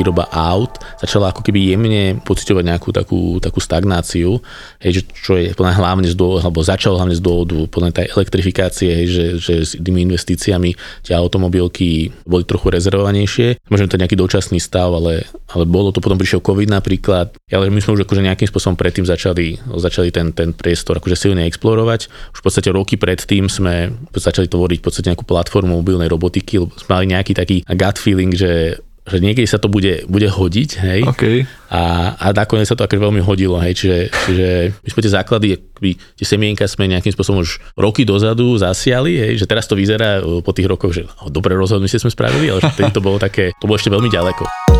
Výroba aut začala ako keby jemne pocitovať nejakú takú, takú stagnáciu, hej, že, čo je plná hlavne z dôvodu, alebo začalo hlavne z dôvodu plné tej elektrifikácie, hej, že, že s tými investíciami tie automobilky boli trochu rezervovanejšie. Možno to nejaký dočasný stav, ale, ale bolo to, potom prišiel COVID napríklad, ale my sme už akože nejakým spôsobom predtým začali, začali ten, ten priestor akože silne explorovať. Už v podstate roky predtým sme začali tvoriť v podstate nejakú platformu mobilnej robotiky, lebo sme mali nejaký taký gut feeling, že že niekedy sa to bude, bude hodiť, hej. Okay. A, a nakoniec sa to akože veľmi hodilo, hej. Čiže, čiže my sme tie základy, akby, tie semienka sme nejakým spôsobom už roky dozadu zasiali, hej, že teraz to vyzerá po tých rokoch, že oh, dobre rozhodnutie sme spravili, ale že vtedy to bolo také, to bolo ešte veľmi ďaleko.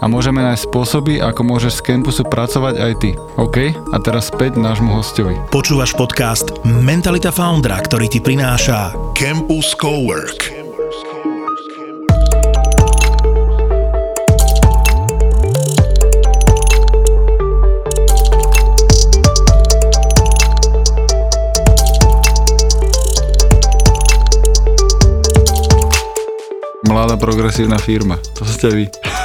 a môžeme nájsť spôsoby, ako môžeš z campusu pracovať aj ty. OK? A teraz späť nášmu hostovi. Počúvaš podcast Mentalita Foundra, ktorý ti prináša Campus Cowork. Mladá progresívna firma. To ste vy.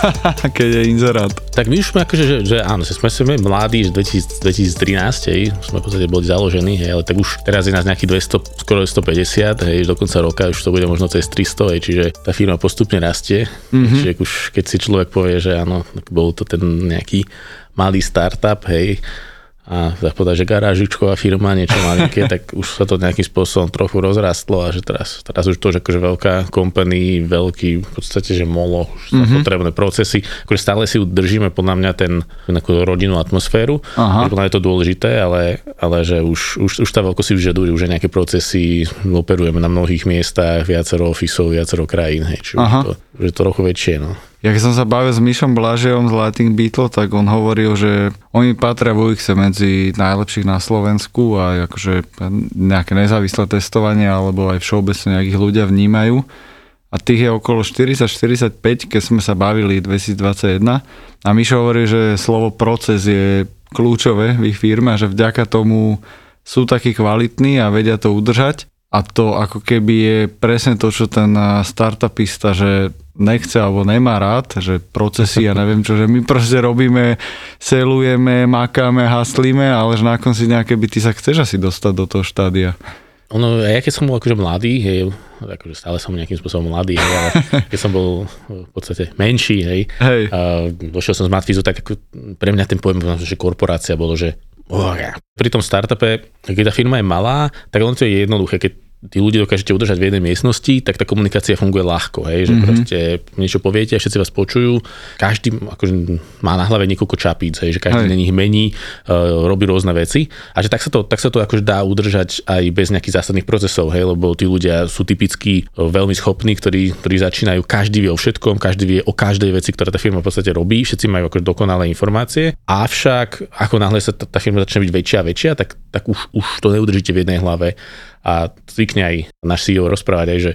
keď je inzerát. Tak my už sme akože, že, že áno, že sme, sme mladí, že 2013, hej, sme v podstate boli založení, hej, ale tak už teraz je nás nejakých 200, skoro 150, hej, do konca roka už to bude možno cez 300, hej, čiže tá firma postupne rastie, mm-hmm. čiže už keď si človek povie, že áno, bol to ten nejaký malý startup, hej, a povedať, že garážičková firma, niečo malinké, tak už sa to nejakým spôsobom trochu rozrastlo a že teraz, teraz už to, že akože veľká company, veľký, v podstate, že molo, už mm-hmm. potrebné procesy, akože stále si udržíme podľa mňa ten, takú rodinnú atmosféru, že podľa mňa je to dôležité, ale, ale že už, už, už tá veľkosť si vyžaduje, už nejaké procesy, operujeme na mnohých miestach, viacero ofisov, viacero krajín, hej, čiže to, už je to trochu väčšie, no. Ja keď som sa bavil s Myšom Blažejom z Lighting Beetle, tak on hovoril, že oni patria vo ich medzi najlepších na Slovensku a akože nejaké nezávislé testovanie alebo aj všeobecne nejakých ľudia vnímajú. A tých je okolo 40-45, keď sme sa bavili 2021. A Mišo hovorí, že slovo proces je kľúčové v ich firme a že vďaka tomu sú takí kvalitní a vedia to udržať. A to ako keby je presne to, čo ten startupista, že nechce alebo nemá rád, že procesy a neviem čo, že my proste robíme, selujeme, makáme, haslíme, ale že na konci nejaké by ty sa chceš asi dostať do toho štádia. Ono, ja keď som bol akože mladý, hej, akože stále som nejakým spôsobom mladý, hej, ale keď som bol v podstate menší, hej, hej. A došiel som z Matfizu, tak ako pre mňa ten pojem, že korporácia bolo, že ja. Pri tom startupe, keď tá firma je malá, tak len to je jednoduché, keď tí ľudia dokážete udržať v jednej miestnosti, tak tá komunikácia funguje ľahko, hej, že mm-hmm. proste niečo poviete všetci vás počujú, každý akože má na hlave niekoľko čapíc, hej, že každý hej. na nich mení, uh, robí rôzne veci a že tak sa to, tak sa to akože dá udržať aj bez nejakých zásadných procesov, hej, lebo tí ľudia sú typicky uh, veľmi schopní, ktorí, ktorí začínajú, každý vie o všetkom, každý vie o každej veci, ktorá tá firma v podstate robí, všetci majú akože dokonalé informácie, avšak ako náhle sa tá, tá firma začne byť väčšia a väčšia, tak, tak už, už to neudržíte v jednej hlave a zvykne aj náš CEO rozprávať aj, že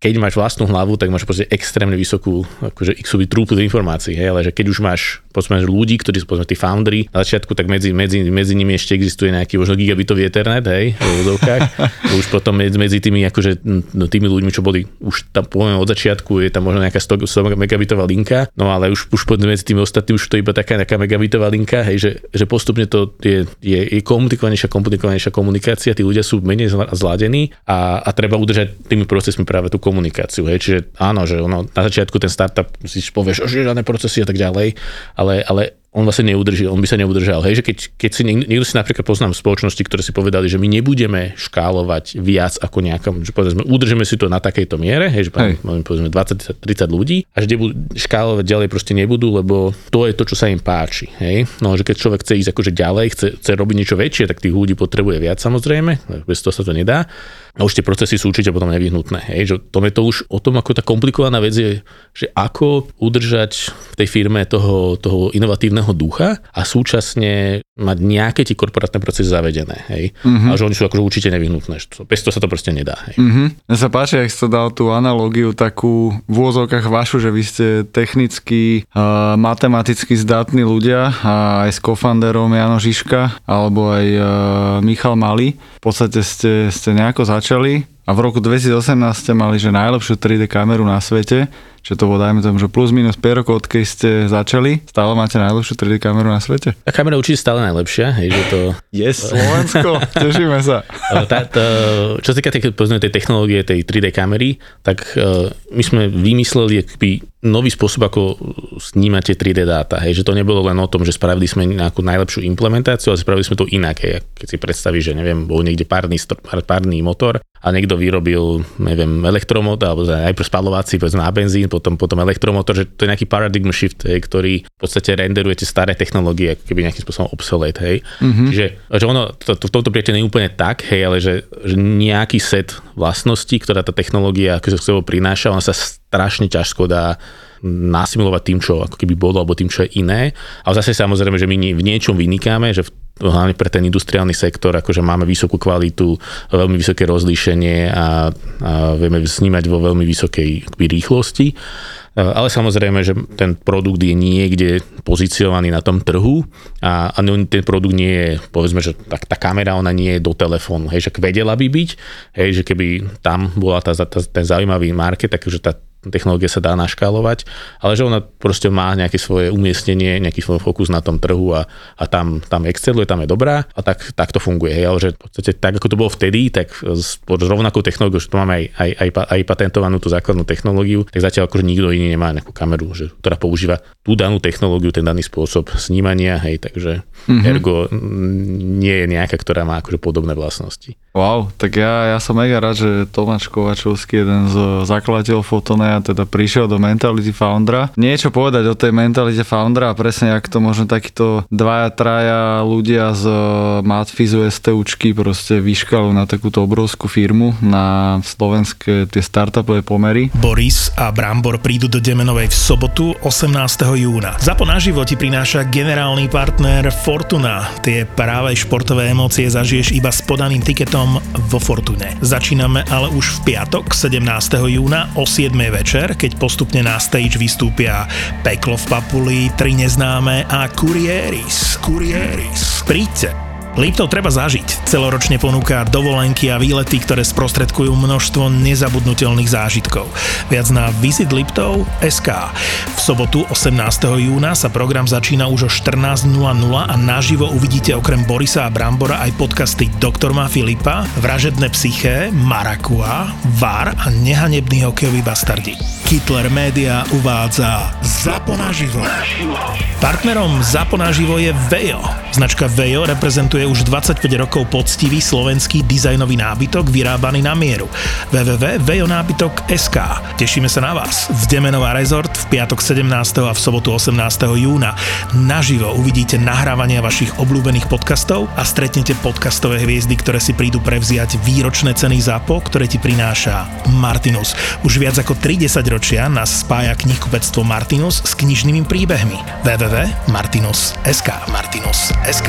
keď máš vlastnú hlavu, tak máš proste extrémne vysokú, akože x trúplu informácií, hej, ale že keď už máš povedzme, ľudí, ktorí sú povedzme tí foundry, na začiatku tak medzi, medzi, medzi nimi ešte existuje nejaký možno gigabitový Ethernet, hej, v úzovkách. už potom medzi, medzi tými, akože, no, tými ľuďmi, čo boli už tam poviem od začiatku, je tam možno nejaká 100, 100 megabitová linka, no ale už, už medzi tými ostatnými už to je iba taká nejaká megabitová linka, hej, že, že postupne to je, je, je komplikovanejšia, komplikovanejšia komunikácia, tí ľudia sú menej zladení a, a treba udržať tými procesmi práve tú komunikáciu, hej, čiže áno, že ono, na začiatku ten startup si povieš, že žiadne procesy a tak ďalej, ale, ale on vlastne neudrží, on by sa neudržal. Hej, že keď, keď si niekto, niekto si napríklad poznám spoločnosti, ktoré si povedali, že my nebudeme škálovať viac ako nejakom, že povedzme, udržíme si to na takejto miere, hej, že hej. povedzme 20-30 ľudí a že nebudú škálovať ďalej proste nebudú, lebo to je to, čo sa im páči. Hej. No, že keď človek chce ísť akože ďalej, chce, chce robiť niečo väčšie, tak tých ľudí potrebuje viac samozrejme, bez toho sa to nedá. A už tie procesy sú určite potom nevyhnutné. Hej, že to je to už o tom, ako tá komplikovaná vec je, že ako udržať v tej firme toho, toho inovatívneho ducha a súčasne mať nejaké tie korporátne procesy zavedené. Hej. Uh-huh. A že oni sú akože určite nevyhnutné. Bez toho sa to proste nedá. Hej. Uh-huh. Mne sa páči, ak si to dal tú analogiu takú v úvozovkách vašu, že vy ste technicky, uh, matematicky zdatní ľudia a aj s kofanderom Jano Žižka alebo aj uh, Michal Mali. V podstate ste, ste nejako začali a v roku 2018 ste mali že najlepšiu 3D kameru na svete že to bolo, dajme tomu, že plus minus 5 rokov, odkedy ste začali, stále máte najlepšiu 3D kameru na svete? A kamera určite stále najlepšia, hej, že to... Yes, Slovensko, tešíme sa. tá, tá, čo sa týka tej, tej technológie, tej 3D kamery, tak uh, my sme vymysleli akby nový spôsob, ako snímate 3D dáta. Hej, že to nebolo len o tom, že spravili sme nejakú najlepšiu implementáciu, ale spravili sme to inak. Hej. Keď si predstavíš, že neviem, bol niekde párny, párny motor a niekto vyrobil, neviem, elektromotor, alebo najprv spalovací, povedzme na benzín, potom, potom elektromotor, že to je nejaký paradigm shift, hej, ktorý v podstate renderuje tie staré technológie, ako keby nejakým spôsobom obsolete, hej. Mm-hmm. Čiže že ono, to, to, v tomto prípade nie je úplne tak, hej, ale že, že nejaký set vlastností, ktorá tá technológia ako sa sebou prináša, ona sa strašne ťažko dá nasimulovať tým, čo ako keby bolo, alebo tým, čo je iné. Ale zase samozrejme, že my v niečom vynikáme, že v hlavne pre ten industriálny sektor, akože máme vysokú kvalitu, veľmi vysoké rozlíšenie a, a vieme snímať vo veľmi vysokej akby, rýchlosti. Ale samozrejme, že ten produkt je niekde pozicionovaný na tom trhu a, a ten produkt nie je, povedzme, že tá, tá kamera, ona nie je do telefónu, hej, že vedela by byť, hej, že keby tam bola tá, tá, ten zaujímavý market, takže tá technológia sa dá naškálovať, ale že ona proste má nejaké svoje umiestnenie, nejaký svoj fokus na tom trhu a, a tam, tam exceluje, tam je dobrá a tak, tak to funguje. Hej, ale že v podstate tak, ako to bolo vtedy, tak s rovnakou technológiou, že tu máme aj, aj, aj, aj patentovanú tú základnú technológiu, tak zatiaľ akože nikto iný nemá nejakú kameru, že, ktorá používa tú danú technológiu, ten daný spôsob snímania, hej, takže mm-hmm. ergo nie je nejaká, ktorá má akože podobné vlastnosti. Wow, tak ja, ja som mega rád, že Tomáš Kovačovský, jeden z zakladateľov Fotone, teda prišiel do Mentality Foundera. Niečo povedať o tej Mentality Foundera a presne, jak to možno takíto dvaja, traja ľudia z Matfizu STUčky proste vyškalu na takúto obrovskú firmu na slovenské tie startupové pomery. Boris a Brambor prídu do Demenovej v sobotu 18. júna. Zapo na životi prináša generálny partner Fortuna. Tie práve športové emócie zažiješ iba s podaným tiketom Tom vo Fortune. Začíname ale už v piatok 17. júna o 7. večer, keď postupne na stage vystúpia Peklo v Papuli, Tri neznáme a Kurieris. Kurieris. Príďte. Liptov treba zažiť. Celoročne ponúka dovolenky a výlety, ktoré sprostredkujú množstvo nezabudnutelných zážitkov. Viac na Visit Liptov SK. V sobotu 18. júna sa program začína už o 14.00 a naživo uvidíte okrem Borisa a Brambora aj podcasty Doktor má Filipa, Vražedné psyché, Marakua, VAR a nehanebný hokejový bastardi. Hitler Media uvádza Zapo naživo. Partnerom Zapo naživo je Vejo. Značka Vejo reprezentuje je už 25 rokov poctivý slovenský dizajnový nábytok vyrábaný na mieru. www.vejonábytok.sk Tešíme sa na vás v Demenová rezort v piatok 17. a v sobotu 18. júna. Naživo uvidíte nahrávania vašich obľúbených podcastov a stretnete podcastové hviezdy, ktoré si prídu prevziať výročné ceny ZAPO, ktoré ti prináša Martinus. Už viac ako 30 ročia nás spája knihkupectvo Martinus s knižnými príbehmi. www.martinus.sk Martinus.sk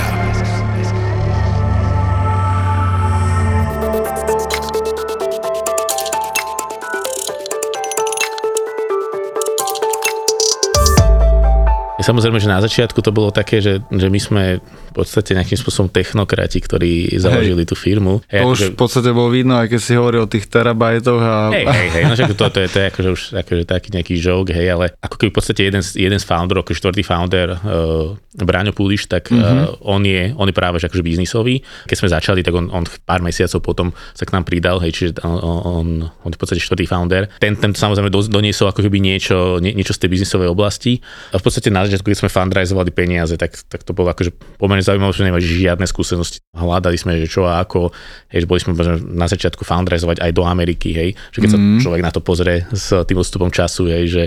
Samozrejme, že na začiatku to bolo také, že, že my sme v podstate nejakým spôsobom technokrati, ktorí založili hej. tú firmu. Hej, to už akože... v podstate bolo vidno, aj keď si hovoril o tých terabajtoch a... Hej, hej, hej, no to, to, je, to je akože už akože taký nejaký joke, hej, ale ako keby v podstate jeden, jeden z founderov, ako štvrtý founder, uh, Bráňo Púliš, tak mm-hmm. on, je, on je práve že akože biznisový. Keď sme začali, tak on, on pár mesiacov potom sa k nám pridal, hej, čiže on, on, on je v podstate štvrtý founder. Ten, ten samozrejme doniesol ako keby niečo, nie, niečo z tej biznisovej oblasti. A v podstate na začiatku, keď sme fundraizovali peniaze, tak, tak to bolo akože pomerne zaujímavé, že nemáš žiadne skúsenosti. Hľadali sme, že čo a ako, hej, že boli sme na začiatku fundraizovať aj do Ameriky, hej, že keď mm. sa mhm. človek na to pozrie s tým odstupom času, hej, že,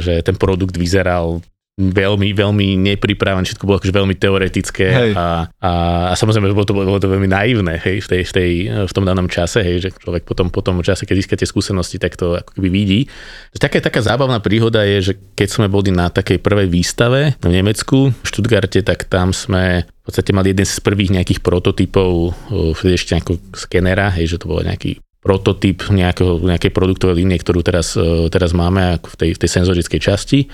že ten produkt vyzeral veľmi, veľmi nepripravené, všetko bolo akože veľmi teoretické a, a, a samozrejme bolo to, bolo to veľmi naivné hej, v, tej, v, tej, v tom danom čase, hej, že človek potom po tom čase, keď získate skúsenosti, tak to ako keby vidí. Taká, taká zábavná príhoda je, že keď sme boli na takej prvej výstave v Nemecku, v Stuttgarte, tak tam sme v podstate mali jeden z prvých nejakých prototypov vtedy ešte nejakého skenera, hej, že to bol nejaký prototyp nejakého, nejakej produktovej línie, ktorú teraz, teraz máme v tej, v tej senzorickej časti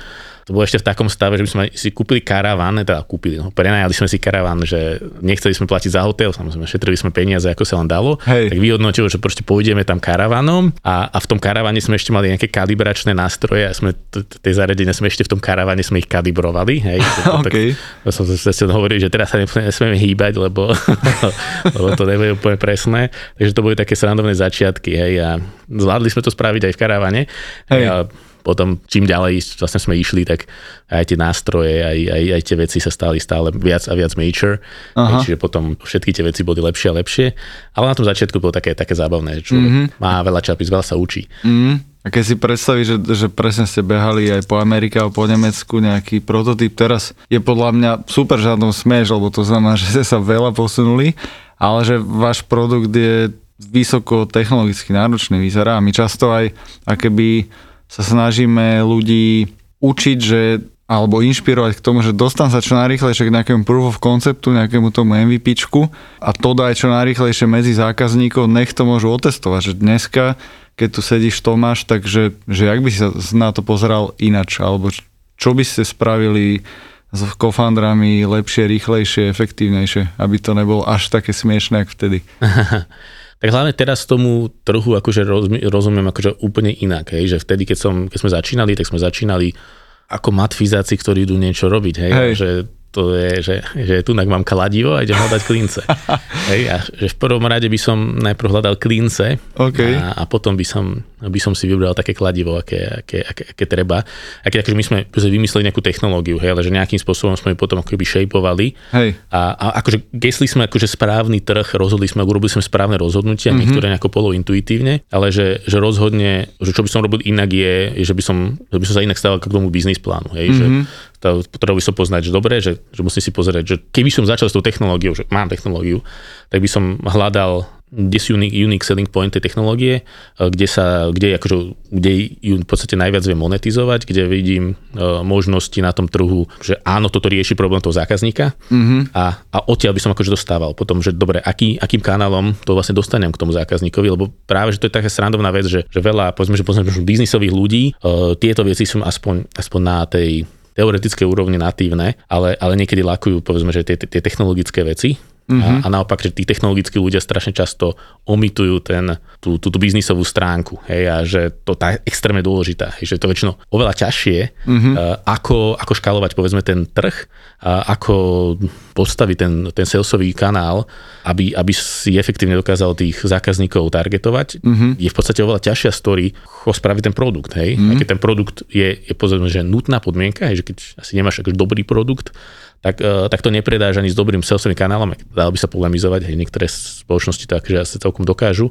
to bolo ešte v takom stave, že by sme si kúpili karaván, teda kúpili, no, prenajali sme si karaván, že nechceli sme platiť za hotel, samozrejme šetrili sme peniaze, ako sa len dalo, Hej. tak vyhodnotilo, že proste pôjdeme tam karavanom a, a v tom karavane sme ešte mali nejaké kalibračné nástroje a sme tie zariadenia sme ešte v tom karavane sme ich kalibrovali. Hej, okay. tak, som sa hovoril, že teraz sa nesmieme hýbať, lebo, lebo to nebude úplne presné. Takže to boli také srandovné začiatky. Hej, a zvládli sme to spraviť aj v karavane. Hej. A potom čím ďalej vlastne sme išli, tak aj tie nástroje, aj, aj, aj tie veci sa stali stále viac a viac mature, Aha. čiže potom všetky tie veci boli lepšie a lepšie, ale na tom začiatku bolo také, také zábavné, že mm-hmm. má veľa čapic, veľa sa učí. Mm-hmm. A keď si predstavíš, že, že presne ste behali aj po Amerike a po Nemecku nejaký prototyp, teraz je podľa mňa super, že na tom smieš, lebo to znamená, že ste sa veľa posunuli, ale že váš produkt je vysoko technologicky náročný, vyzerá a my často aj akéby sa snažíme ľudí učiť, že alebo inšpirovať k tomu, že dostan sa čo najrychlejšie k nejakému proof of conceptu, nejakému tomu MVPčku a to daj čo najrychlejšie medzi zákazníkov, nech to môžu otestovať, že dneska, keď tu sedíš Tomáš, takže že jak by si sa na to pozeral inač, alebo čo by ste spravili s kofandrami lepšie, rýchlejšie, efektívnejšie, aby to nebolo až také smiešné, ako vtedy. tak hlavne teraz tomu trhu akože rozumiem akože úplne inak, hej, že vtedy, keď, som, keď sme začínali, tak sme začínali ako matfizáci, ktorí idú niečo robiť, hej, hej. že to je, že, že tu mám kladivo a idem hľadať klince. Hej, a že v prvom rade by som najprv hľadal klince okay. a, a potom by som, by som si vybral také kladivo, aké, aké, aké, aké treba. A keď akože my sme vymysleli nejakú technológiu, hej, ale že nejakým spôsobom sme ju potom akoby shapeovali hej. A, a akože gesli sme akože správny trh, rozhodli sme, urobili sme správne rozhodnutia, mm-hmm. niektoré nejako polointuitívne, ale že, že rozhodne, že čo by som robil inak je, že by som, že by som sa inak stával k tomu biznis plánu. Hej, mm-hmm. že, to potreboval by som poznať, že dobre, že, že musím si pozrieť, že keby som začal s tou technológiou, že mám technológiu, tak by som hľadal kde sú unique, unique selling point tej technológie, eh, kde, sa, kde, akože, kde ju v podstate najviac viem monetizovať, kde vidím uh, možnosti na tom trhu, že áno, toto rieši problém toho zákazníka mm-hmm. a, a odtiaľ by som akože dostával potom, že dobre, aký, akým kanálom to vlastne dostanem k tomu zákazníkovi, lebo práve, že to je taká srandovná vec, že, že veľa, povedzme, že povedzme, biznisových ľudí, uh, tieto veci sú aspoň, aspoň na tej teoretické úrovne natívne, ale, ale niekedy lakujú povedzme, že tie, tie technologické veci, Uh-huh. A, a naopak, že tí technologickí ľudia strašne často omitujú ten, tú, tú, tú biznisovú stránku. Hej, a že to tá je extrémne dôležitá. Hej, že to väčšinou oveľa ťažšie, uh-huh. uh, ako, ako škálovať povedzme ten trh, a ako postaviť ten, ten salesový kanál, aby, aby si efektívne dokázal tých zákazníkov targetovať, uh-huh. je v podstate oveľa ťažšia story, ako spraviť ten produkt. Hej. Uh-huh. keď ten produkt je, je povedzme, že nutná podmienka, hej, že keď asi nemáš akože dobrý produkt, tak, uh, tak to nepredáš ani s dobrým salesovým kanálom. Dalo by sa polemizovať, hej, niektoré spoločnosti to akože asi celkom dokážu,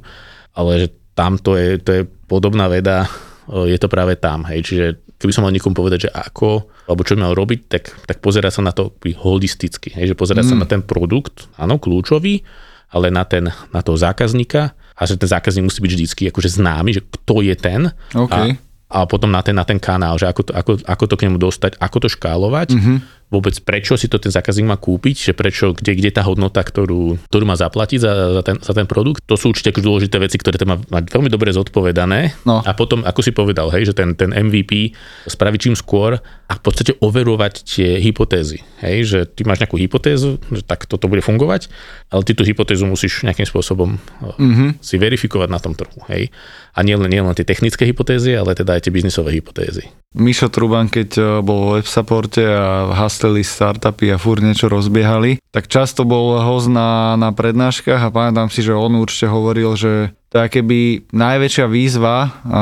ale že tam to je, to je podobná veda, uh, je to práve tam. Hej, čiže keby som mal niekomu povedať, že ako, alebo čo mal robiť, tak, tak pozerať sa na to holisticky. Hej, že pozerať mm. sa na ten produkt, áno, kľúčový, ale na, ten, na toho zákazníka a že ten zákazník musí byť vždycky akože známy, že kto je ten okay. a, a potom na ten, na ten kanál, že ako to, ako, ako to k nemu dostať, ako to škálovať. Mm-hmm vôbec prečo si to ten zákazník má kúpiť, že prečo, kde, kde tá hodnota, ktorú, ktorú má zaplatiť za, za, ten, za ten produkt. To sú určite dôležité veci, ktoré tam má mať veľmi dobre zodpovedané. No. A potom, ako si povedal, hej, že ten, ten MVP spraviť čím skôr a v podstate overovať tie hypotézy. Hej, že ty máš nejakú hypotézu, že tak toto bude fungovať, ale ty tú hypotézu musíš nejakým spôsobom mm-hmm. si verifikovať na tom trhu. Hej. A nielen nie len tie technické hypotézy, ale teda aj tie biznisové hypotézy. Mišo Truban, keď eh, bol v web supporte a hasteli startupy a fúr niečo rozbiehali, tak často bol host na, na prednáškach a pamätám si, že on určite hovoril, že to je keby najväčšia výzva, a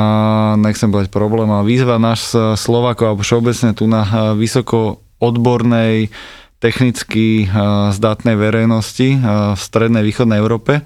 nechcem povedať problém, ale výzva náš Slovako alebo všeobecne tu na vysoko odbornej, technicky zdatnej verejnosti v strednej východnej Európe,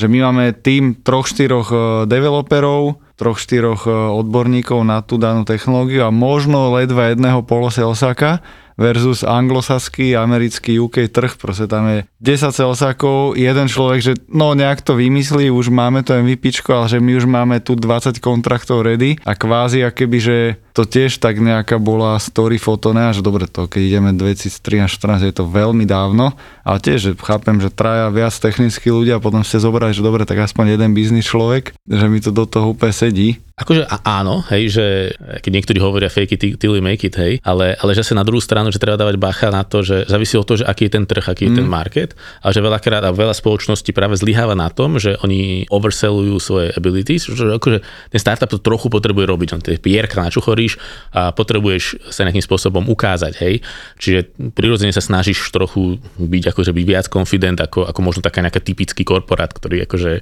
že my máme tým troch, štyroch developerov, troch, štyroch odborníkov na tú danú technológiu a možno ledva jedného poloselsáka, versus anglosaský, americký UK trh, proste tam je 10 celsákov, jeden človek, že no nejak to vymyslí, už máme to MVP, ale že my už máme tu 20 kontraktov ready a kvázi akéby, že to tiež tak nejaká bola story fotone, že dobre to, keď ideme 2013-14, je to veľmi dávno, ale tiež, že chápem, že traja viac technickí ľudia a potom ste zobrali, že dobre, tak aspoň jeden biznis človek, že mi to do toho úplne sedí. Akože áno, hej, že keď niektorí hovoria fake it till you make it, hej, ale, ale že sa na druhú stranu, že treba dávať bacha na to, že závisí od toho, že aký je ten trh, aký je mm. ten market a že veľakrát a veľa spoločností práve zlyháva na tom, že oni oversellujú svoje abilities, že akože ten startup to trochu potrebuje robiť, on tie pierka načuchoríš a potrebuješ sa nejakým spôsobom ukázať, hej. Čiže prirodzene sa snažíš trochu byť akože byť viac confident, ako, ako možno taká nejaká typický korporát, ktorý akože,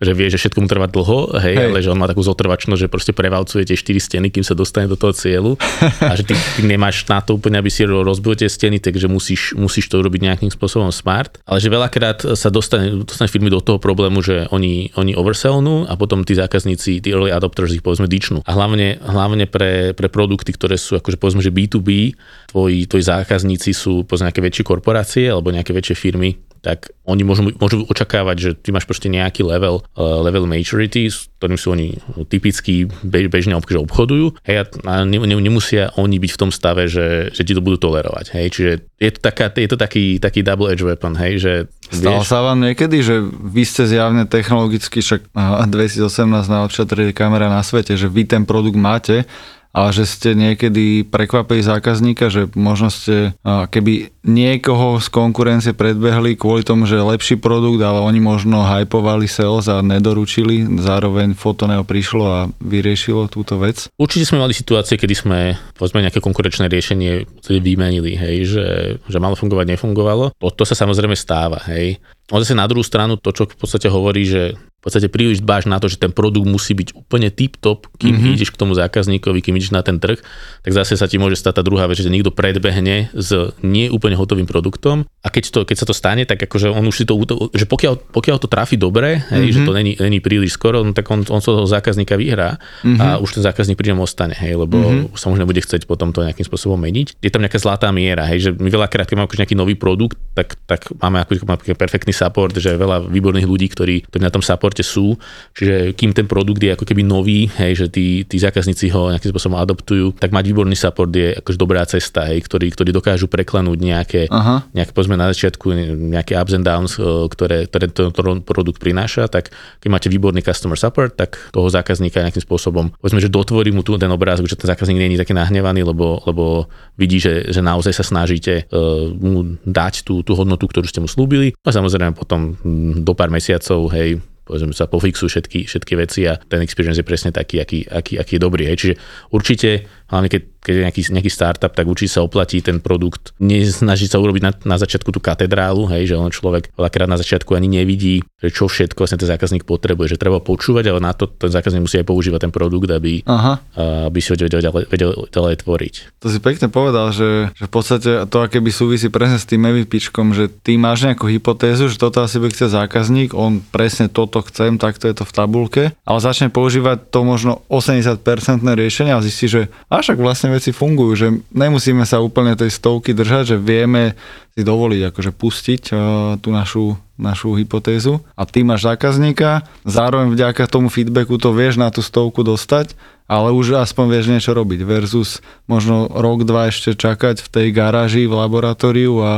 že vie, že všetko mu trvá dlho, hej, hej. ale že on má takú zotrvačnosť, že proste prevalcuje tie 4 steny, kým sa dostane do toho cieľu a že ty, ty nemáš na to úplne, aby si rozbil tie steny, takže musíš, musíš to robiť nejakým spôsobom smart, ale že veľakrát sa dostane, dostane firmy do toho problému, že oni, oni oversellnú a potom tí zákazníci, tí early adopters ich povedzme dičnú. A hlavne, hlavne pre, pre produkty, ktoré sú akože povedzme, že B2B, tvoji, tvoji zákazníci sú povedzme nejaké väčšie korporácie alebo nejaké väčšie firmy, tak oni môžu, môžu očakávať, že ty máš proste nejaký level, uh, level maturity, s ktorým sú oni typicky bež, bežne obchod, obchodujú hej, a ne, ne, nemusia oni byť v tom stave, že, že ti to budú tolerovať. Hej. Čiže je to, taká, je to taký, taký double edge weapon, hej, že Stalo sa vám niekedy, že vy ste zjavne technologicky, však 2018 najlepšia 3D kamera na svete, že vy ten produkt máte, ale že ste niekedy prekvapili zákazníka, že možno ste keby niekoho z konkurencie predbehli kvôli tomu, že lepší produkt, ale oni možno hypovali sales a nedoručili, zároveň Fotoneo prišlo a vyriešilo túto vec? Určite sme mali situácie, kedy sme povedzme nejaké konkurenčné riešenie vymenili, hej, že, že malo fungovať, nefungovalo. To, to sa samozrejme stáva, hej. On zase na druhú stranu to, čo v podstate hovorí, že v podstate príliš dbáš na to, že ten produkt musí byť úplne tip-top, kým mm-hmm. ideš k tomu zákazníkovi, kým ideš na ten trh, tak zase sa ti môže stať tá druhá vec, že niekto predbehne s nie úplne hotovým produktom a keď, to, keď sa to stane, tak akože on už si to, že pokiaľ, pokiaľ to trafi dobre, hej, mm-hmm. že to není, není príliš skoro, no, tak on, on sa toho zákazníka vyhrá mm-hmm. a už ten zákazník pri ňom ostane, hej, lebo mm-hmm. sa možno bude chcieť potom to nejakým spôsobom meniť. Je tam nejaká zlatá miera, hej, že my veľakrát, keď máme akože nejaký nový produkt, tak, tak máme ako, máme perfektný support, že je veľa výborných ľudí, ktorí, ktorí na tom support supporte sú, čiže kým ten produkt je ako keby nový, hej, že tí, tí zákazníci ho nejakým spôsobom adoptujú, tak mať výborný support je akože dobrá cesta, hej, ktorí, ktorí dokážu preklenúť nejaké, Aha. nejaké povedzme na začiatku nejaké ups and downs, e, ktoré, ktoré ten produkt prináša, tak keď máte výborný customer support, tak toho zákazníka nejakým spôsobom, povedzme, že dotvorí mu tu ten obrázok, že ten zákazník nie je taký nahnevaný, lebo, lebo vidí, že, že naozaj sa snažíte uh, mu dať tú, tú hodnotu, ktorú ste mu slúbili. A samozrejme potom do pár mesiacov, hej, povedzme sa pofixujú všetky, všetky veci a ten experience je presne taký, aký, aký, aký je dobrý. Hej. Čiže určite, hlavne keď keď je nejaký, nejaký startup, tak určite sa oplatí ten produkt. Nesnažiť sa urobiť na, na začiatku tú katedrálu, hej, že len človek veľakrát na začiatku ani nevidí, že čo všetko vlastne ten zákazník potrebuje, že treba počúvať, ale na to ten zákazník musí aj používať ten produkt, aby, Aha. aby si ho vedel ďalej, vedel ďalej tvoriť. To si pekne povedal, že, že v podstate to aké by súvisí presne s tým MVPčkom, že ty máš nejakú hypotézu, že toto asi by chce zákazník, on presne toto chcem, takto je to v tabulke, ale začne používať to možno 80% riešenie a zistí, že a však vlastne veci fungujú, že nemusíme sa úplne tej stovky držať, že vieme si dovoliť akože pustiť uh, tú našu, našu hypotézu. A ty máš zákazníka, zároveň vďaka tomu feedbacku to vieš na tú stovku dostať, ale už aspoň vieš niečo robiť versus možno rok, dva ešte čakať v tej garáži, v laboratóriu a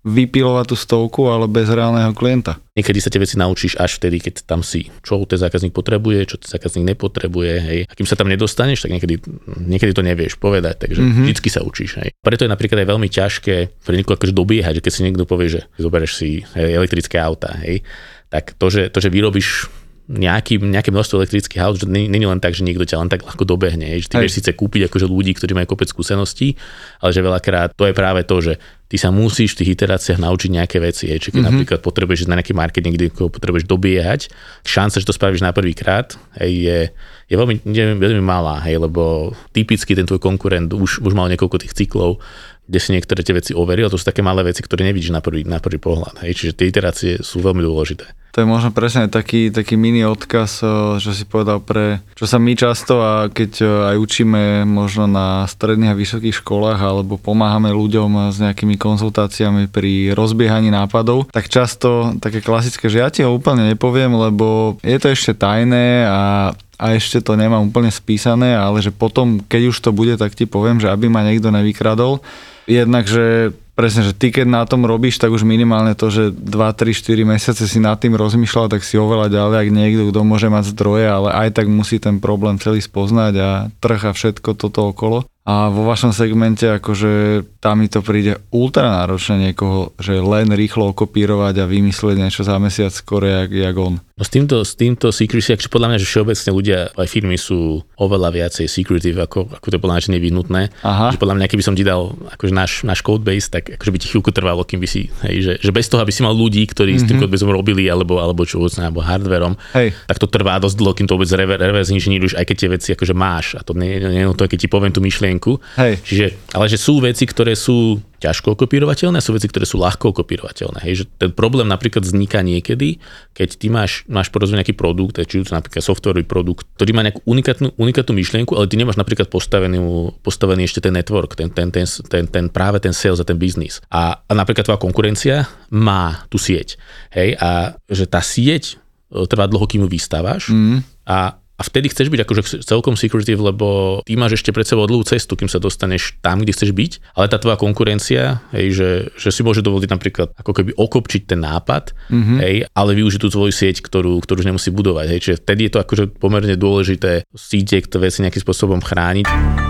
vypilovať tú stovku, ale bez reálneho klienta. Niekedy sa tie veci naučíš až vtedy, keď tam si. Čo ten zákazník potrebuje, čo ten zákazník nepotrebuje. Hej. A kým sa tam nedostaneš, tak niekedy, niekedy to nevieš povedať, takže mm-hmm. vždycky sa učíš. Hej. Preto je napríklad aj veľmi ťažké pre niekoho akože dobiehať, že keď si niekto povie, že zoberieš si elektrické auta, hej, tak to, že, to, že vyrobíš nejaký, nejaké množstvo elektrických aut, že není len tak, že niekto ťa len tak ľahko dobehne. Že ty vieš síce kúpiť akože ľudí, ktorí majú kopec skúseností, ale že veľakrát to je práve to, že ty sa musíš v tých iteráciách naučiť nejaké veci. Hej. Čiže keď mm-hmm. napríklad potrebuješ na nejaký marketing, kde potrebuješ dobiehať, šanca, že to spravíš na prvýkrát, je, je veľmi, neviem, veľmi malá, hej, lebo typicky ten tvoj konkurent už, už mal niekoľko tých cyklov, kde si niektoré tie veci overil, to sú také malé veci, ktoré nevidíš na prvý, na prvý pohľad. Hej. Čiže tie iterácie sú veľmi dôležité. Je možno presne taký, taký mini odkaz, čo si povedal pre, čo sa my často a keď aj učíme možno na stredných a vysokých školách alebo pomáhame ľuďom s nejakými konzultáciami pri rozbiehaní nápadov, tak často také klasické, že ja ti ho úplne nepoviem, lebo je to ešte tajné a a ešte to nemám úplne spísané, ale že potom, keď už to bude, tak ti poviem, že aby ma niekto nevykradol. Jednak, že presne, že ty keď na tom robíš, tak už minimálne to, že 2, 3, 4 mesiace si nad tým rozmýšľal, tak si oveľa ďalej, ak niekto, kto môže mať zdroje, ale aj tak musí ten problém celý spoznať a trh a všetko toto okolo. A vo vašom segmente akože tam mi to príde ultra náročné niekoho, že len rýchlo okopírovať a vymyslieť niečo za mesiac skôr, jak, jak on. No s týmto, s týmto secrecy, akže podľa mňa, že všeobecne ľudia, aj firmy sú oveľa viacej secretive, ako, ako to je podľa mňa, že nevyhnutné. Aha. Že podľa mňa, keby som ti dal akože náš, náš codebase, tak akože by ti chvíľku trvalo, kým by si, hej, že, že bez toho, aby si mal ľudí, ktorí mm-hmm. s tým mhm. codebaseom robili, alebo, alebo čo, alebo hardverom, hej. tak to trvá dosť dlho, kým to vôbec reverse inžiníruješ, aj keď tie veci akože máš. A to nie, nie, nie to, keď ti poviem tú myšlienku. Hej. Čiže, ale že sú veci, ktoré sú ťažko kopírovateľné a sú veci, ktoré sú ľahko kopírovateľné. Hej, že ten problém napríklad vzniká niekedy, keď ty máš, máš porozumieť nejaký produkt, či to napríklad softwarový produkt, ktorý má nejakú unikátnu, unikátnu myšlienku, ale ty nemáš napríklad postavený, postavený ešte ten network, ten, ten, ten, ten, ten práve ten sales a ten biznis. A, a napríklad tvoja konkurencia má tú sieť. Hej, a že tá sieť e, trvá dlho, kým ju vystávaš mm. a a vtedy chceš byť akože celkom secretive, lebo ty máš ešte pred sebou dlhú cestu, kým sa dostaneš tam, kde chceš byť, ale tá tvoja konkurencia, hej, že, že si môže dovoliť napríklad ako keby okopčiť ten nápad, mm-hmm. hej, ale využiť tú tvoju sieť, ktorú, ktorú už nemusí budovať. Hej, čiže vtedy je to akože pomerne dôležité síte, ktoré veci nejakým spôsobom chrániť.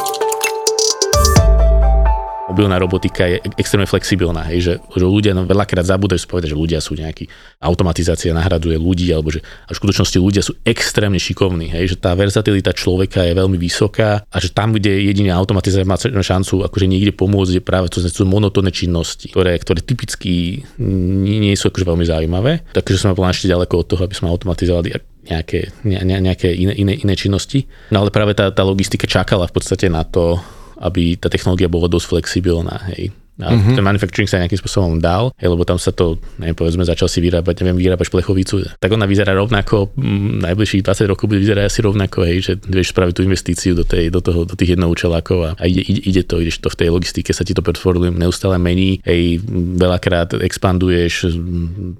mobilná robotika je extrémne flexibilná, hej, že, že ľudia no, veľakrát zabúdajú spovedať, že ľudia sú nejaký, automatizácia nahraduje ľudí, alebo že a v skutočnosti ľudia sú extrémne šikovní, hej, že tá versatilita človeka je veľmi vysoká a že tam, kde jediná automatizácia má šancu akože niekde pomôcť, je práve to sú monotónne činnosti, ktoré, ktoré typicky nie, nie sú akože veľmi zaujímavé. Takže sme boli ešte ďaleko od toho, aby sme automatizovali nejaké, ne, nejaké iné, iné, iné činnosti. No ale práve tá, tá logistika čakala v podstate na to, aby tá technológia bola dosť flexibilná. Hej. A mm-hmm. ten manufacturing sa nejakým spôsobom dal, hej, lebo tam sa to, neviem, povedzme, začal si vyrábať, neviem, vyrábať plechovicu, tak ona vyzerá rovnako, m, najbližších 20 rokov bude vyzerať asi rovnako, hej, že vieš spraviť tú investíciu do, tej, do, toho, do tých jednoučelákov a, a ide, ide, ide, to, ideš to v tej logistike, sa ti to portfólio neustále mení, hej, veľakrát expanduješ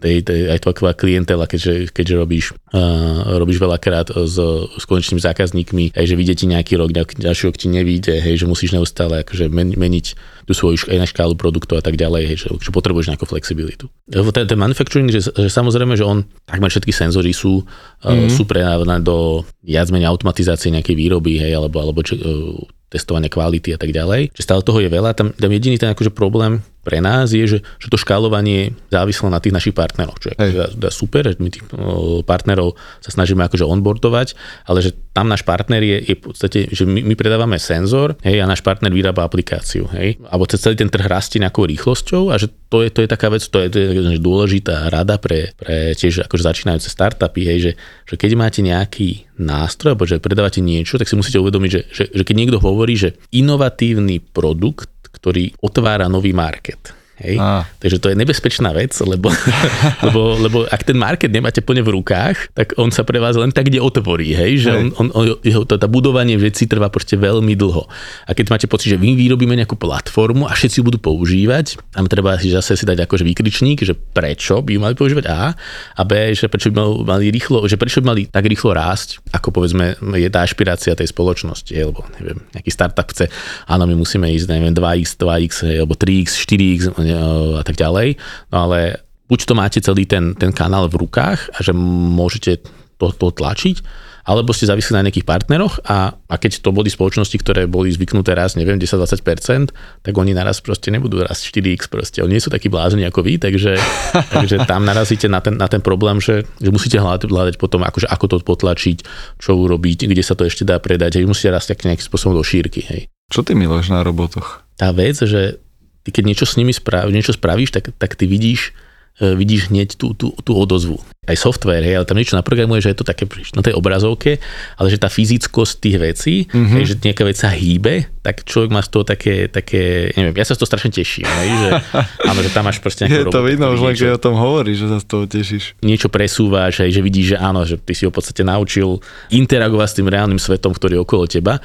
hej, aj tvoja klientela, keďže, keďže robíš, uh, robíš veľakrát s, s konečnými zákazníkmi, hej, že vidie ti nejaký rok, ďalší rok ti nevíde, hej, že musíš neustále akože meniť svoju aj na škálu produktov a tak ďalej, hej, že, že potrebuješ nejakú flexibilitu. Ten, ten manufacturing, že, že samozrejme, že on, takmer všetky senzory sú, mm-hmm. sú prenávané do viac menej automatizácie nejakej výroby, hej, alebo, alebo či, uh, testovania kvality a tak ďalej. Že stále toho je veľa. Tam, tam jediný ten akože problém pre nás je, že, že to škálovanie závislo na tých našich partneroch, čo je teda super, že my tých partnerov sa snažíme akože onboardovať, ale že tam náš partner je, je v podstate, že my, my predávame senzor hej, a náš partner vyrába aplikáciu. Hej, alebo celý ten trh rastie nejakou rýchlosťou a že to je, to je taká vec, to je, to je dôležitá rada pre, pre tiež akože začínajúce startupy, hej, že, že keď máte nejaký nástroj, alebo že predávate niečo, tak si musíte uvedomiť, že, že, že keď niekto hovorí, že inovatívny produkt ktorý otvára nový market. Hej? Ah. Takže to je nebezpečná vec, lebo, lebo, lebo ak ten market nemáte plne v rukách, tak on sa pre vás len tak kde otvorí. Hej? Že hej. On, on, jeho, to, tá budovanie veci trvá proste veľmi dlho. A keď máte pocit, že my vyrobíme nejakú platformu a všetci ju budú používať, tam treba si zase si dať akože výkričník, že prečo by mali používať A a B, že prečo by mali rýchlo, že prečo by mali tak rýchlo rásť, ako povedzme je tá ašpirácia tej spoločnosti, lebo neviem, nejaký startup chce, áno, my musíme ísť, neviem, 2x, 2x, alebo 3x, 4x, a tak ďalej. No ale buď to máte celý ten, ten kanál v rukách a že môžete to, to tlačiť, alebo ste závisli na nejakých partneroch a, a keď to boli spoločnosti, ktoré boli zvyknuté raz, neviem, 10-20%, tak oni naraz proste nebudú raz 4x proste. Oni nie sú takí blázni ako vy, takže, takže tam narazíte na ten, na ten problém, že, že musíte hľadať, hľadať potom, akože ako to potlačiť, čo urobiť, kde sa to ešte dá predať, hej, musíte raz tak nejakým spôsobom do šírky. Hej. Čo ty miluješ na robotoch? Tá vec, že ty keď niečo s nimi spravíš, niečo spravíš, tak, tak ty vidíš, e, vidíš hneď tú, tú, tú odozvu. Aj software, hej, ale tam niečo naprogramuje, že je to také na tej obrazovke, ale že tá fyzickosť tých vecí, mm-hmm. hej, že nejaká vec sa hýbe, tak človek má z toho také, také neviem, ja sa z toho strašne teším, hej, že, áno, že tam máš proste nejakú Je to vidno, už len keď o tom hovoríš, že sa z toho tešíš. Niečo presúvaš, hej, že vidíš, že áno, že ty si ho v podstate naučil interagovať s tým reálnym svetom, ktorý je okolo teba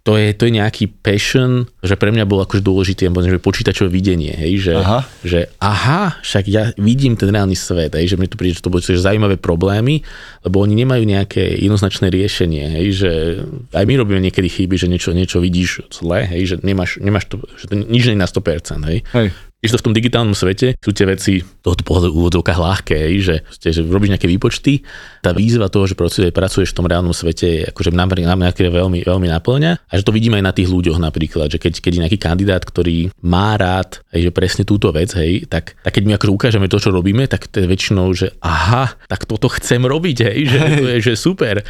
to je, to je nejaký passion, že pre mňa bolo akože dôležité, že počítačové videnie, hej, že, aha. že aha, však ja vidím ten reálny svet, hej, že mi to príde, že to boli zaujímavé problémy, lebo oni nemajú nejaké jednoznačné riešenie, hej, že aj my robíme niekedy chyby, že niečo, niečo vidíš zle, hej, že nemáš, nemáš to, že to nič nie je na 100%, hej. hej. Když to v tom digitálnom svete sú tie veci toho pohľadu úvodzovka ľahké, že, že robíš nejaké výpočty, tá výzva toho, že pracuješ, pracuješ v tom reálnom svete, akože nám, nám veľmi, veľmi naplňa a že to vidíme aj na tých ľuďoch napríklad, že keď, keď je nejaký kandidát, ktorý má rád hej, že presne túto vec, hej, tak, tak keď my akože ukážeme to, čo robíme, tak to je väčšinou, že aha, tak toto chcem robiť, hej, že to je že super.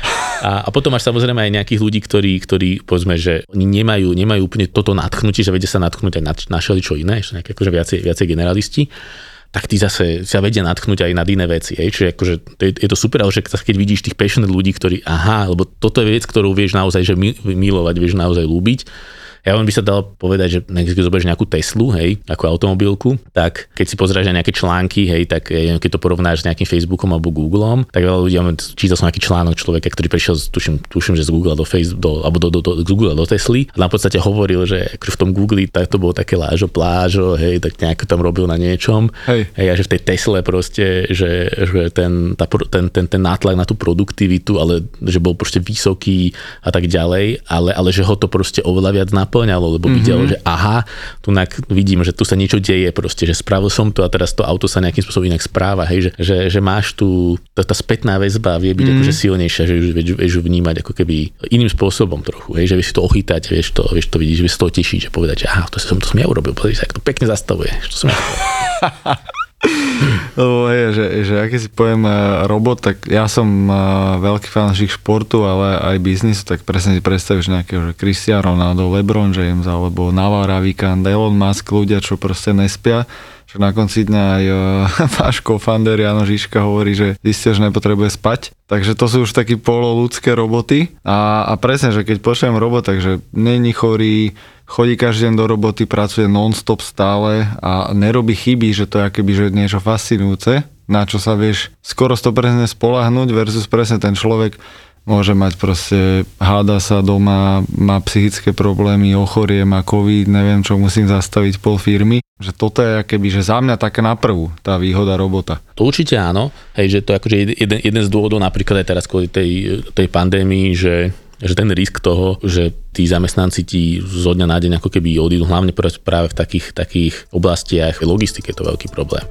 A, a potom máš samozrejme aj nejakých ľudí, ktorí, ktorí povedzme, že oni nemajú, nemajú úplne toto nadchnutie, že vedia sa nadchnúť aj na, na čo iné, že nejaké akože viacej, viacej generalisti tak tí zase sa vedia natknúť aj nad iné veci. Hej. Čiže akože, to je, je to super, ale že keď vidíš tých passionate ľudí, ktorí, aha, lebo toto je vec, ktorú vieš naozaj že milovať, vieš naozaj ľúbiť, ja len by sa dalo povedať, že keď zoberieš nejakú Teslu, hej, ako automobilku, tak keď si pozrieš na nejaké články, hej, tak keď to porovnáš s nejakým Facebookom alebo Googleom, tak veľa ľudí, čítal som nejaký článok človeka, ktorý prišiel, tuším, tuším že z Google do Facebook, do, alebo do, do, do, z Google do Tesly a v podstate hovoril, že akože v tom Google tak to bolo také lážo, plážo, hej, tak nejako tam robil na niečom. Hej. hej a že v tej Tesle proste, že, že ten, tá, ten, ten, ten nátlak na tú produktivitu, ale že bol proste vysoký a tak ďalej, ale, ale že ho to proste oveľa viac naplňalo, lebo mm-hmm. videl, že aha, tu vidím, že tu sa niečo deje proste, že spravil som to a teraz to auto sa nejakým spôsobom inak správa, hej, že, že, že máš tu, tá, tá spätná väzba vie byť mm-hmm. akože silnejšia, že vieš, vieš vnímať ako keby iným spôsobom trochu, hej, že vieš si to ochytať, vieš to, vieš to že vieš to tešiť, že povedať, že aha, to som, to som ja urobil, pozri sa, to pekne zastavuje, to som ja Lebo je, že, že aké si poviem eh, robot, tak ja som eh, veľký fanúšik športu, ale aj biznisu, tak presne si predstavíš nejakého, že Cristiano Ronaldo, LeBron James, alebo Navara Vikand, Elon Musk, ľudia, čo proste nespia že na konci dňa aj uh, váš co-founder Jano Žižka hovorí, že zistil, že nepotrebuje spať. Takže to sú už takí pololudské roboty. A, a presne, že keď počujem robot, takže není chorý, chodí každý deň do roboty, pracuje non-stop stále a nerobí chyby, že to je akéby že niečo fascinujúce, na čo sa vieš skoro 100% spolahnúť versus presne ten človek môže mať proste, háda sa doma, má psychické problémy, ochorie, má covid, neviem čo, musím zastaviť pol firmy. Že toto je akéby, že za mňa taká na prvú tá výhoda robota. To určite áno, hej, že to je akože jeden, jeden z dôvodov napríklad aj teraz kvôli tej, tej pandémii, že že ten risk toho, že tí zamestnanci ti zo dňa na deň ako keby odídu, hlavne práve v takých, takých oblastiach logistike je to veľký problém.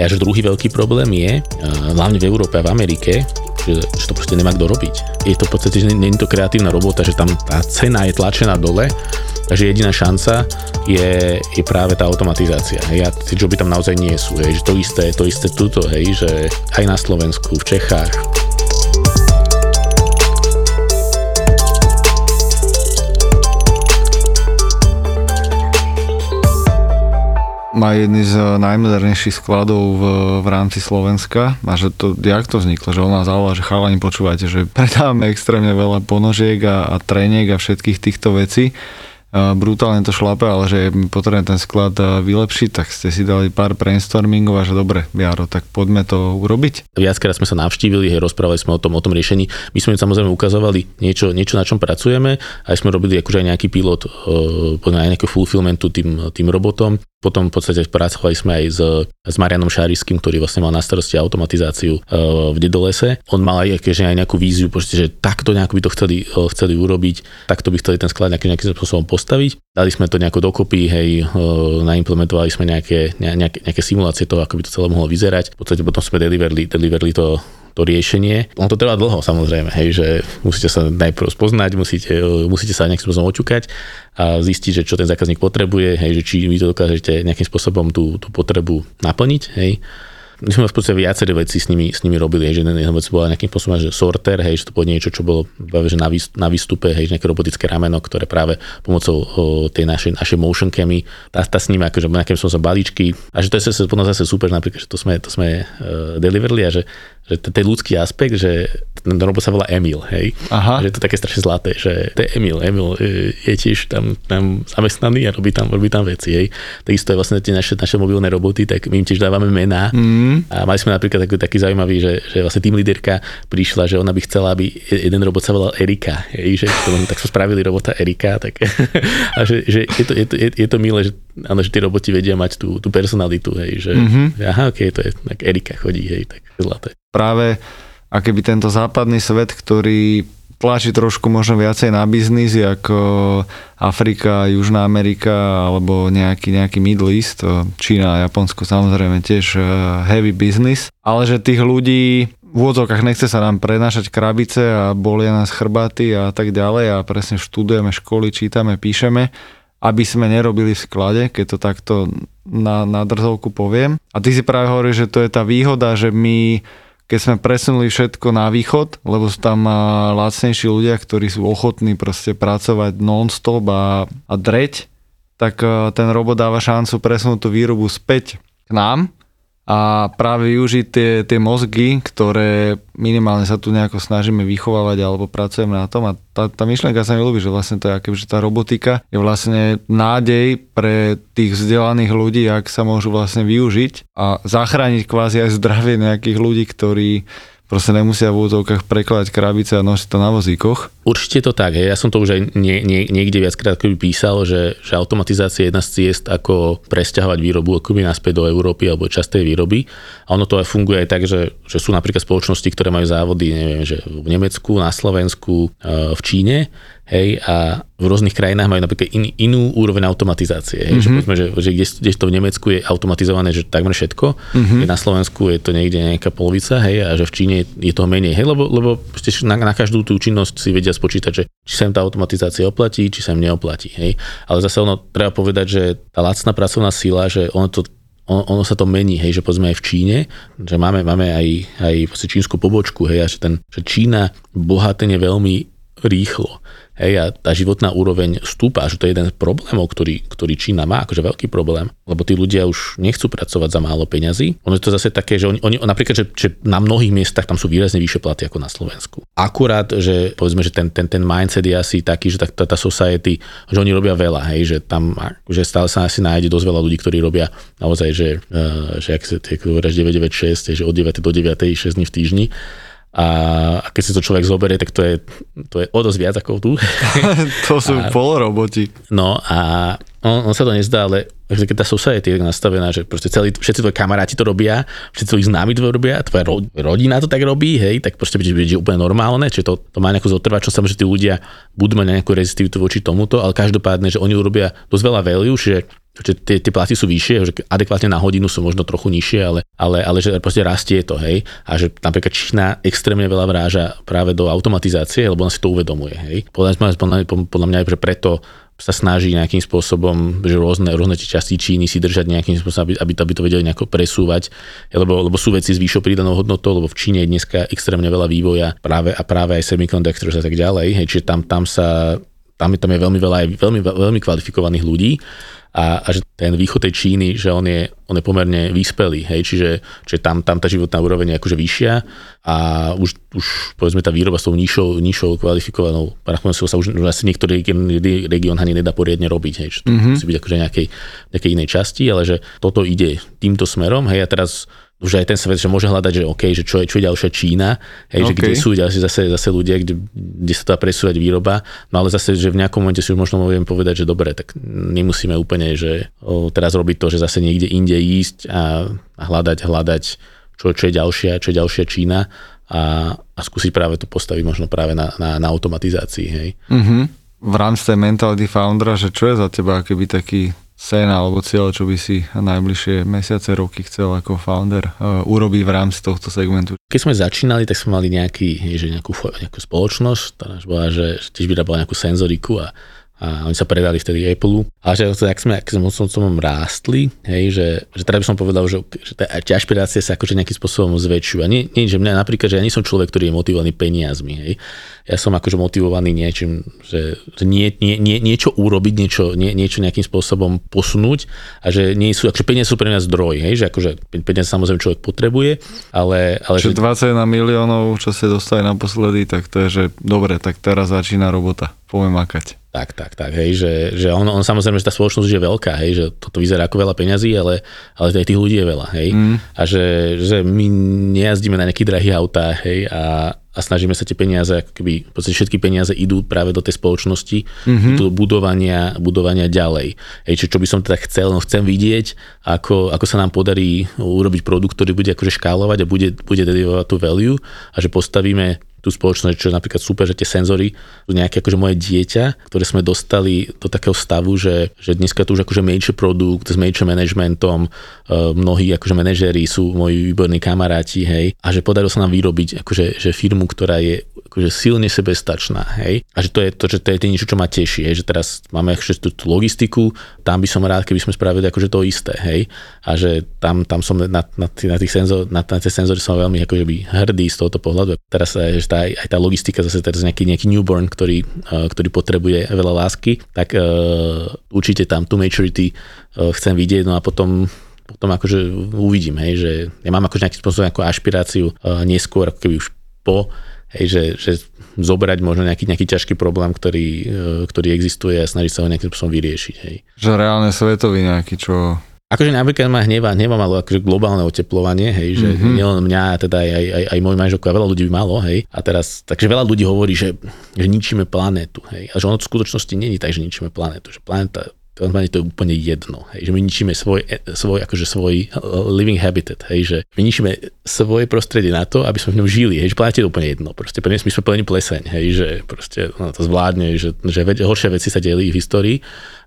A že druhý veľký problém je, hlavne v Európe a v Amerike, že, že to proste nemá kto robiť. Je to v podstate, že je to kreatívna robota, že tam tá cena je tlačená dole, takže jediná šanca je, je práve tá automatizácia. Hej, a tie joby tam naozaj nie sú. Hej, že to isté, to isté tuto, hej, že aj na Slovensku, v Čechách, má jedný z najmodernejších skladov v, v rámci Slovenska a že to, jak to vzniklo, že ona zavolala, že chalani počúvate, že predávame extrémne veľa ponožiek a, a treniek a všetkých týchto vecí brutálne to šlape, ale že je potrebné ten sklad vylepšiť, tak ste si dali pár brainstormingov a že dobre, Jaro, tak poďme to urobiť. Viackrát sme sa navštívili, hej, rozprávali sme o tom, o tom riešení. My sme im samozrejme ukazovali niečo, niečo na čom pracujeme, aj sme robili akože aj nejaký pilot, uh, aj nejakého fulfillmentu tým, tým robotom. Potom v podstate pracovali sme aj s, s Marianom Šáriským, ktorý vlastne mal na starosti automatizáciu uh, v Dedolese. On mal aj, akože aj nejakú víziu, že takto nejako by to chceli, uh, chceli urobiť, takto by chceli ten sklad nejakým, nejakým spôsobom postaviť. Dali sme to nejako dokopy, hej, uh, naimplementovali sme nejaké, nejaké, nejaké simulácie toho, ako by to celé mohlo vyzerať. V podstate potom sme deliverli, deliverli to to riešenie. On to trvá dlho samozrejme, hej, že musíte sa najprv spoznať, musíte, musíte sa nejakým spôsobom očukať a zistiť, že čo ten zákazník potrebuje, hej, že či vy to dokážete nejakým spôsobom tú, tú potrebu naplniť, hej, my sme v podstate viaceré veci s nimi, s nimi robili, hej, že jedna vec bola nejakým spôsobom, že sorter, hej, že to bolo niečo, čo bolo že na, na výstupe, hej, nejaké robotické rameno, ktoré práve pomocou o, tej našej, našej motion camy, tá, tá s nimi akože nejakým spôsobom balíčky. A že to je zase, potom zase super, napríklad, že to sme, to sme uh, deliverli a že, že ten ľudský aspekt, že ten robot sa volá Emil, hej. Aha. Že to je také strašne zlaté, že to je Emil. Emil e, je tiež tam, tam zamestnaný a robí tam, robí tam veci, hej. Takisto je vlastne tie naše, naše mobilné roboty, tak my im tiež dávame mená. Mm. A mali sme napríklad taký, taký zaujímavý, že, že vlastne tým líderka prišla, že ona by chcela, aby jeden robot sa volal Erika, hej, že to, tak sme spravili robota Erika, tak a že, že je, to, je, to, je, je to milé, že, áno, že tie roboti vedia mať tú, tú personalitu, hej, že mm-hmm. aha, ok, to je, tak Erika chodí, hej, tak zlaté. Práve a keby tento západný svet, ktorý tlačí trošku možno viacej na biznis, ako Afrika, Južná Amerika alebo nejaký, nejaký Middle East, Čína a Japonsko samozrejme tiež eh, heavy business, ale že tých ľudí v úvodzovkách nechce sa nám prenášať krabice a bolia nás chrbaty a tak ďalej a presne študujeme školy, čítame, píšeme, aby sme nerobili v sklade, keď to takto na, na drzovku poviem. A ty si práve hovoríš, že to je tá výhoda, že my keď sme presunuli všetko na východ, lebo sú tam lacnejší ľudia, ktorí sú ochotní proste pracovať non-stop a, a dreť, tak ten robot dáva šancu presunúť tú výrobu späť k nám a práve využiť tie, tie mozgy, ktoré minimálne sa tu nejako snažíme vychovávať alebo pracujeme na tom. A tá, tá myšlienka sa mi ľúbi, že vlastne to je aké, že tá robotika je vlastne nádej pre tých vzdelaných ľudí, ak sa môžu vlastne využiť a zachrániť kvázi aj zdravie nejakých ľudí, ktorí proste nemusia v úzovkách prekladať krabice a nosiť to na vozíkoch. Určite to tak. Hej. Ja som to už aj nie, nie, niekde viackrát písal, že, že automatizácia je jedna z ciest, ako presťahovať výrobu akoby naspäť do Európy alebo častej výroby. A ono to aj funguje aj tak, že, že sú napríklad spoločnosti, ktoré majú závody neviem, že v Nemecku, na Slovensku, e, v Číne hej, a v rôznych krajinách majú napríklad in, inú úroveň automatizácie, hej, mm-hmm. že, mhm. povedzme, že, že kde, kde to v Nemecku je automatizované, že takmer všetko, mm-hmm. na Slovensku je to niekde nejaká polovica, hej, a že v Číne je toho menej, hej, lebo, lebo na, na každú tú činnosť si vedia spočítať, že či sa im tá automatizácia oplatí, či sa im neoplatí, hej. Ale zase ono treba povedať, že tá lacná pracovná sila, že ono to ono sa to mení, hej, že povedzme aj v Číne, že máme, máme aj, aj čínsku pobočku, hej, a že, ten, že Čína bohatne veľmi rýchlo. Hej, a tá životná úroveň stúpa, že to je jeden z problémov, ktorý, ktorý Čína má, akože veľký problém, lebo tí ľudia už nechcú pracovať za málo peňazí. Ono je to zase také, že oni, oni napríklad, že, že na mnohých miestach tam sú výrazne vyššie platy ako na Slovensku. Akurát, že povedzme, že ten, ten, ten mindset je asi taký, že tá, tá, tá society, že oni robia veľa, hej, že tam, že stále sa asi nájde dosť veľa ľudí, ktorí robia naozaj, že, uh, že ak sa 996, že od 9 do 9, 6 dní v týždni a, a keď si to človek zoberie, tak to je, to je o dosť viac ako tu. to sú a, poloroboti. No a on, on sa to nezdá, ale keď tá society je nastavená, že proste celý, všetci tvoji kamaráti to robia, všetci tvoji známi to robia, tvoja ro, rodina to tak robí, hej, tak proste bude, bude úplne normálne, čiže to, to má nejakú zotrvačnosť, samozrejme, že tí ľudia budú mať nejakú rezistivitu voči tomuto, ale každopádne, že oni urobia dosť veľa value, že že tie, tie platy sú vyššie, že adekvátne na hodinu sú možno trochu nižšie, ale, ale, ale že proste rastie to, hej. A že napríklad Čína extrémne veľa vráža práve do automatizácie, lebo ona si to uvedomuje, hej. Podľa, podľa, podľa mňa, že preto sa snaží nejakým spôsobom, že rôzne, rôzne časti Číny si držať nejakým spôsobom, aby, aby, to, aby to vedeli nejako presúvať, lebo, lebo sú veci s vyššou prídanou hodnotou, lebo v Číne je dneska extrémne veľa vývoja práve a práve aj semiconductors a tak ďalej, hej, čiže tam, tam sa tam, tam je veľmi veľa aj veľmi, veľmi kvalifikovaných ľudí a, a že ten východ tej Číny, že on je, on je pomerne vyspelý, hej, čiže, čiže tam, tam tá životná úroveň je akože vyššia a už, už povedzme tá výroba s tou nižšou, nižšou kvalifikovanou parachovanou sa už, asi niektorý región ani nedá poriadne robiť, hej, že to mm-hmm. musí byť akože nejakej, nejakej inej časti, ale že toto ide týmto smerom, hej, a teraz už aj ten svet, že môže hľadať, že OK, že čo je, čo je ďalšia Čína, hej, okay. že kde sú ďalšie zase, zase ľudia, kde, kde sa dá presúvať výroba, no ale zase, že v nejakom momente si už možno môžem povedať, že dobre, tak nemusíme úplne, že o, teraz robiť to, že zase niekde inde ísť a, a hľadať, hľadať, čo, čo je ďalšia, čo je ďalšia Čína a, a skúsiť práve to postaviť možno práve na, na, na automatizácii, hej. Mm-hmm. V rámci tej mentality foundera, že čo je za teba keby taký sen alebo cieľ, čo by si najbližšie mesiace, roky chcel ako founder uh, urobiť v rámci tohto segmentu? Keď sme začínali, tak sme mali nejaký, že nejakú, nejakú spoločnosť, ktorá bola, že tiež vyrábala nejakú senzoriku a a oni sa predali vtedy Apple. A že ak sme, ak sme rástli, hej, že, že teda by som povedal, že, že tie ašpirácie sa akože nejakým spôsobom zväčšujú. A nie, nie, že mňa napríklad, že ja nie som človek, ktorý je motivovaný peniazmi, hej. Ja som akože motivovaný niečím, že, že nie, nie, nie, niečo urobiť, niečo, nie, niečo nejakým spôsobom posunúť a že nie sú, akože peniaze sú pre mňa zdroj, hej, že akože peniaze samozrejme človek potrebuje, ale... ale že 21 miliónov, čo ste dostali naposledy, tak to je, že dobre, tak teraz začína robota, poďme makať. Tak, tak, tak, hej, že, že on, on samozrejme, že tá spoločnosť je veľká, hej, že toto vyzerá ako veľa peňazí, ale, ale aj tých ľudí je veľa, hej. Mm. A že, že my nejazdíme na nejakých drahých autách, hej, a, a snažíme sa tie peniaze, ako keby, v podstate všetky peniaze idú práve do tej spoločnosti, mm-hmm. do budovania, budovania ďalej. Hej, čo, čo by som teda chcel, no chcem vidieť, ako, ako sa nám podarí urobiť produkt, ktorý bude akože škálovať a bude, bude delivovať tú value a že postavíme tú spoločnosť, čo je napríklad super, že tie senzory sú nejaké akože moje dieťa, ktoré sme dostali do takého stavu, že, že dneska to už akože major produkt s major managementom, uh, mnohí akože manažéri sú moji výborní kamaráti, hej, a že podarilo sa nám vyrobiť akože že firmu, ktorá je akože silne sebestačná, hej, a že to je to, že to je niečo, čo ma teší, hej, že teraz máme akože tú, tú logistiku, tam by som rád, keby sme spravili akože to isté, hej, a že tam, tam som na, na, na, tých senzor, na, na tie senzory som veľmi akože by hrdý z tohoto pohľadu. Teraz že tá, aj tá logistika zase teraz nejaký, nejaký newborn, ktorý, uh, ktorý potrebuje veľa lásky, tak uh, určite tam tú maturity uh, chcem vidieť, no a potom potom akože uvidím, hej, že ja mám akože nejaký spôsob ako ašpiráciu uh, neskôr, ako keby už po, hej, že, že zobrať možno nejaký, nejaký ťažký problém, ktorý, uh, ktorý existuje a snažiť sa ho nejakým spôsobom vyriešiť. Hej. Že reálne svetový nejaký, čo Akože napríklad ma hneva, hneva malo akože globálne oteplovanie, hej, že mm-hmm. nielen mňa, teda aj, aj, aj, môj manželko a veľa ľudí by malo, hej. A teraz, takže veľa ľudí hovorí, že, že ničíme planétu, hej. A že ono v skutočnosti je tak, že ničíme planétu, že planéta to je úplne jedno, hej, že my ničíme svoj, e, svoj, akože svoj living habitat, hej, že my ničíme svoje prostredie na to, aby sme v ňom žili, hej, že planéte je úplne jedno, proste my sme plení pleseň, hej, že proste no, to zvládne, že, že horšie veci sa delí v histórii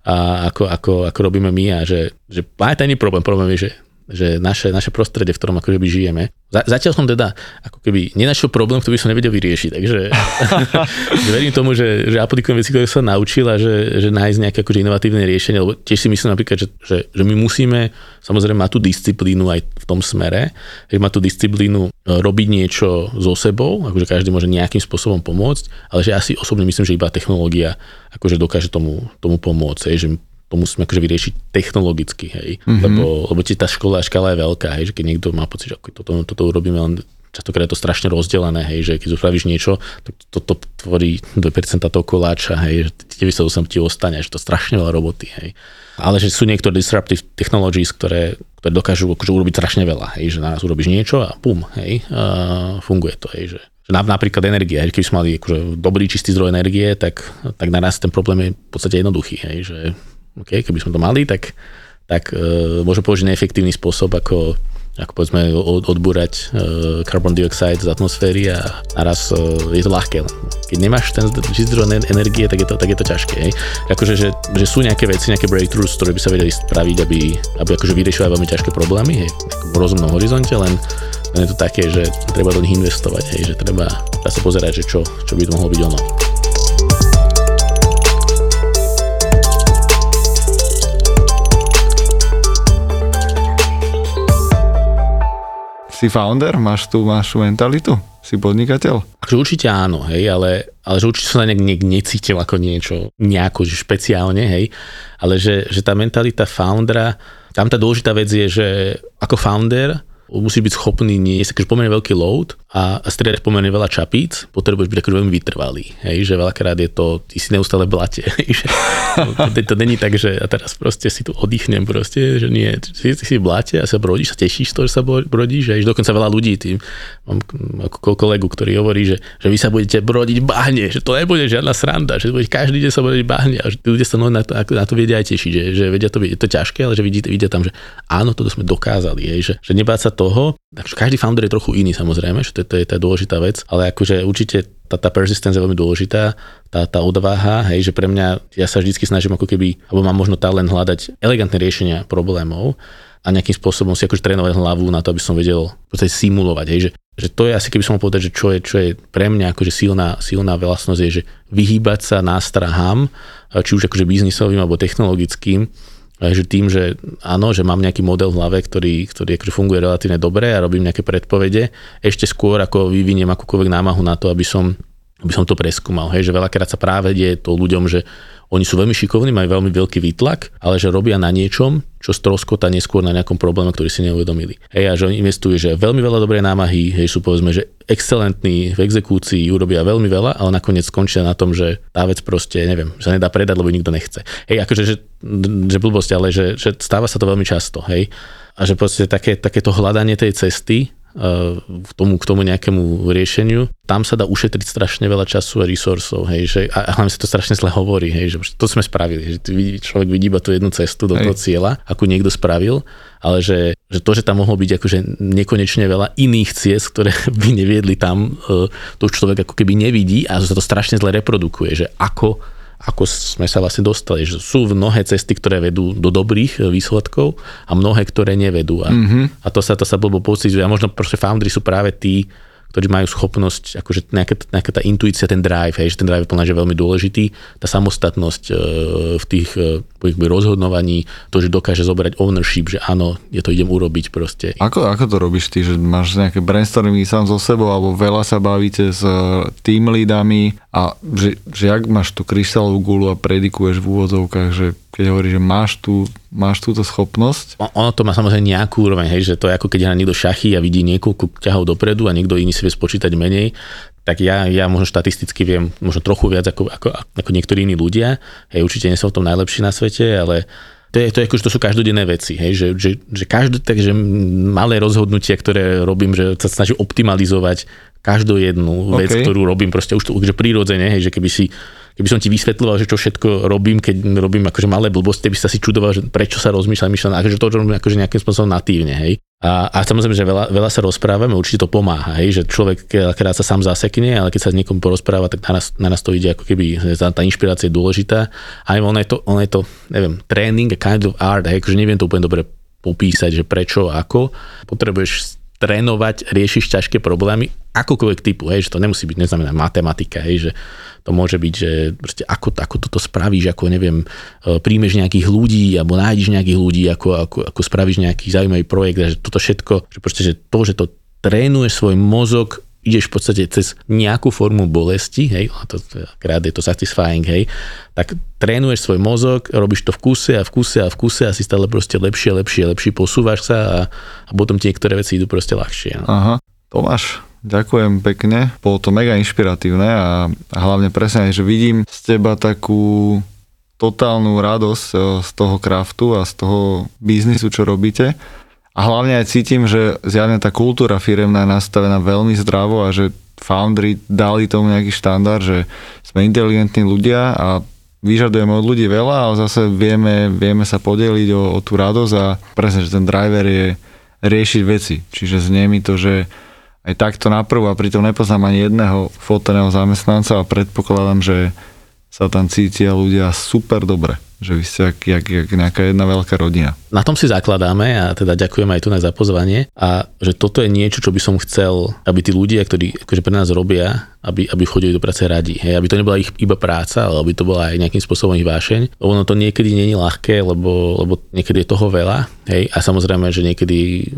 a ako, ako, ako robíme my a že, že planéta nie je problém, problém je, že že naše, naše prostredie, v ktorom akože by žijeme. Zatiaľ som teda ako keby nenašiel problém, ktorý by som nevedel vyriešiť, takže verím tomu, že, že aplikujem veci, ktoré som naučil a že, že nájsť nejaké akože inovatívne riešenie, lebo tiež si myslím napríklad, že, že, že my musíme samozrejme mať tú disciplínu aj v tom smere, že mať tú disciplínu e, robiť niečo so sebou, akože každý môže nejakým spôsobom pomôcť, ale že asi osobne myslím, že iba technológia akože dokáže tomu, tomu pomôcť, že to musíme akože vyriešiť technologicky, hej. Mm-hmm. Lebo, lebo tá škola, škala je veľká, hej, že keď niekto má pocit, že toto, toto urobíme len častokrát je to strašne rozdelené, hej, že keď spravíš niečo, tak to, to, to tvorí 2% toho koláča, hej, že 98 ti ostane, že to strašne veľa roboty, hej. Ale že sú niektoré disruptive technologies, ktoré, ktoré dokážu akože urobiť strašne veľa, hej, že nás urobíš niečo a pum, hej, a funguje to, hej, že že napríklad energia, keby sme mali akože dobrý čistý zdroj energie, tak, tak na nás ten problém je v podstate jednoduchý, hej, že okay, keby sme to mali, tak, tak uh, môžem použiť neefektívny spôsob, ako ako povedzme od, odbúrať uh, carbon dioxide z atmosféry a naraz uh, je to ľahké. Keď nemáš ten zdroj energie, tak je to, tak je to ťažké. Akože, že, že sú nejaké veci, nejaké breakthroughs, ktoré by sa vedeli spraviť, aby, aby akože vyriešili veľmi ťažké problémy hej, v rozumnom horizonte, len je to také, že treba do nich investovať, hej, že treba sa pozerať, že čo, čo by to mohlo byť ono. Si founder? Máš tú, tú mentalitu? Si podnikateľ? Akože určite áno, hej, ale, ale že určite som sa nejak, nejak necítil ako niečo nejako že špeciálne, hej, ale že, že tá mentalita foundera, tam tá dôležitá vec je, že ako founder musí byť schopný niesť akože pomerne veľký load a, striedať pomerne veľa čapíc, potrebuješ byť veľmi vytrvalý. Hej, že veľakrát je to, ty si neustále blate. Že to, to, to, není tak, že a teraz proste si tu oddychnem proste, že nie, si v blate a sa brodíš, sa tešíš toho, že sa brodíš. Hej, dokonca veľa ľudí, tým, mám ako kolegu, ktorý hovorí, že, že vy sa budete brodiť bahne, že to nebude žiadna sranda, že budete každý deň sa brodiť bahne a že tí ľudia sa no, na, to, na to vedia aj tešiť, že, že vedia to, je to ťažké, ale že vidíte, vidia tam, že áno, toto sme dokázali, hej, že, že nebáť sa toho, takže každý founder je trochu iný samozrejme, že to, to je tá dôležitá vec, ale akože určite tá, tá persistence je veľmi dôležitá, tá, tá odvaha, hej, že pre mňa, ja sa vždy snažím ako keby, alebo mám možno talent hľadať elegantné riešenia problémov a nejakým spôsobom si akože trénovať hlavu na to, aby som vedel simulovať, hej, že, že to je asi, keby som mohol povedať, že čo je, čo je pre mňa akože silná, silná vlastnosť je, že vyhýbať sa nástrahám, či už akože biznisovým alebo technologickým, že tým, že áno, že mám nejaký model v hlave, ktorý, ktorý akože funguje relatívne dobre a robím nejaké predpovede, ešte skôr ako vyviniem akúkoľvek námahu na to, aby som, aby som to preskúmal. Hej, že veľakrát sa práve deje to ľuďom, že oni sú veľmi šikovní, majú veľmi veľký výtlak, ale že robia na niečom, čo stroskota neskôr na nejakom probléme, ktorý si neuvedomili. Hej, a že oni investujú, že veľmi veľa dobrej námahy, hej, sú povedzme, že excelentní v exekúcii, urobia veľmi veľa, ale nakoniec skončia na tom, že tá vec proste, neviem, sa nedá predať, lebo nikto nechce. Hej, akože, že, že blbosť, ale že, že stáva sa to veľmi často, hej. A že proste také, takéto hľadanie tej cesty, k tomu, k tomu nejakému riešeniu. Tam sa dá ušetriť strašne veľa času a resursov, hej, že, a hlavne sa to strašne zle hovorí, hej, že to sme spravili, že človek vidí iba tú jednu cestu do hej. toho cieľa, ako niekto spravil, ale že, že to, že tam mohlo byť akože nekonečne veľa iných ciest, ktoré by neviedli tam, e, to už človek ako keby nevidí a sa to strašne zle reprodukuje, že ako ako sme sa vlastne dostali. Že sú mnohé cesty, ktoré vedú do dobrých e, výsledkov a mnohé, ktoré nevedú. A, mm-hmm. a to sa to sa blbo pociťuje. A možno proste foundry sú práve tí, ktorí majú schopnosť, akože nejaká, nejaká tá intuícia, ten drive, hej, že ten drive je plná, že veľmi dôležitý, tá samostatnosť e, v tých e, rozhodnovaní, to, že dokáže zobrať ownership, že áno, je to idem urobiť proste. Ako, ako to robíš ty, že máš nejaké brainstormingy sám so sebou, alebo veľa sa bavíte s e, tým lídami a že, že jak máš tú kryštálovú gulu a predikuješ v úvodzovkách, že keď hovorí, že máš, tú, máš túto schopnosť? Ono to má samozrejme nejakú úroveň, hej, že to je ako keď hrá niekto šachy a vidí niekoľko ťahov dopredu a niekto iný si vie spočítať menej, tak ja, ja možno štatisticky viem možno trochu viac ako, ako, ako niektorí iní ľudia. Hej, určite nie som v tom najlepší na svete, ale to, je, to, je, to sú každodenné veci, hej, že, že, že každé, takže malé rozhodnutia, ktoré robím, že sa snažím optimalizovať každú jednu vec, okay. ktorú robím proste už to, že prirodzene, hej, že keby si keby som ti vysvetľoval, že čo všetko robím, keď robím akože malé blbosti, by sa si čudoval, že prečo sa rozmýšľam, myšľam, akože to robím akože nejakým spôsobom natívne, hej. A, a samozrejme, že veľa, veľa sa rozprávame, určite to pomáha, hej, že človek keď sa sám zasekne, ale keď sa s niekom porozpráva, tak na nás, to ide ako keby, tá, inšpirácia je dôležitá. A ono je to, ono je to neviem, tréning, a kind of art, hej, akože neviem to úplne dobre popísať, že prečo, ako. Potrebuješ trénovať, riešiš ťažké problémy, akokoľvek typu, hej, že to nemusí byť, neznamená matematika, hej, že to môže byť, že proste ako, ako toto spravíš, ako neviem, e, príjmeš nejakých ľudí, alebo nájdeš nejakých ľudí, ako, ako, ako spravíš nejaký zaujímavý projekt, že toto všetko, že proste, že to, že to trénuješ svoj mozog, ideš v podstate cez nejakú formu bolesti, hej, a to, krát je to satisfying, hej, tak trénuješ svoj mozog, robíš to v kuse a v kuse a v kuse a si stále proste lepšie, lepšie, lepšie posúvaš sa a, a potom ti niektoré veci idú proste ľahšie. No. Aha, Tomáš, Ďakujem pekne, bolo to mega inšpiratívne a, hlavne presne, že vidím z teba takú totálnu radosť e, z toho kraftu a z toho biznisu, čo robíte. A hlavne aj cítim, že zjavne tá kultúra firemná je nastavená veľmi zdravo a že foundry dali tomu nejaký štandard, že sme inteligentní ľudia a vyžadujeme od ľudí veľa, ale zase vieme, vieme sa podeliť o, o tú radosť a presne, že ten driver je riešiť veci. Čiže znie mi to, že aj takto naprv a pritom nepoznám ani jedného foteného zamestnanca a predpokladám, že sa tam cítia ľudia super dobre že vy ste jak, jak, jak nejaká jedna veľká rodina. Na tom si zakladáme a teda ďakujem aj tu na za pozvanie a že toto je niečo, čo by som chcel, aby tí ľudia, ktorí akože pre nás robia, aby, aby chodili do práce radi. Hej, aby to nebola ich iba práca, ale aby to bola aj nejakým spôsobom ich vášeň. Ono to niekedy nie je ľahké, lebo, lebo niekedy je toho veľa. Hej, a samozrejme, že niekedy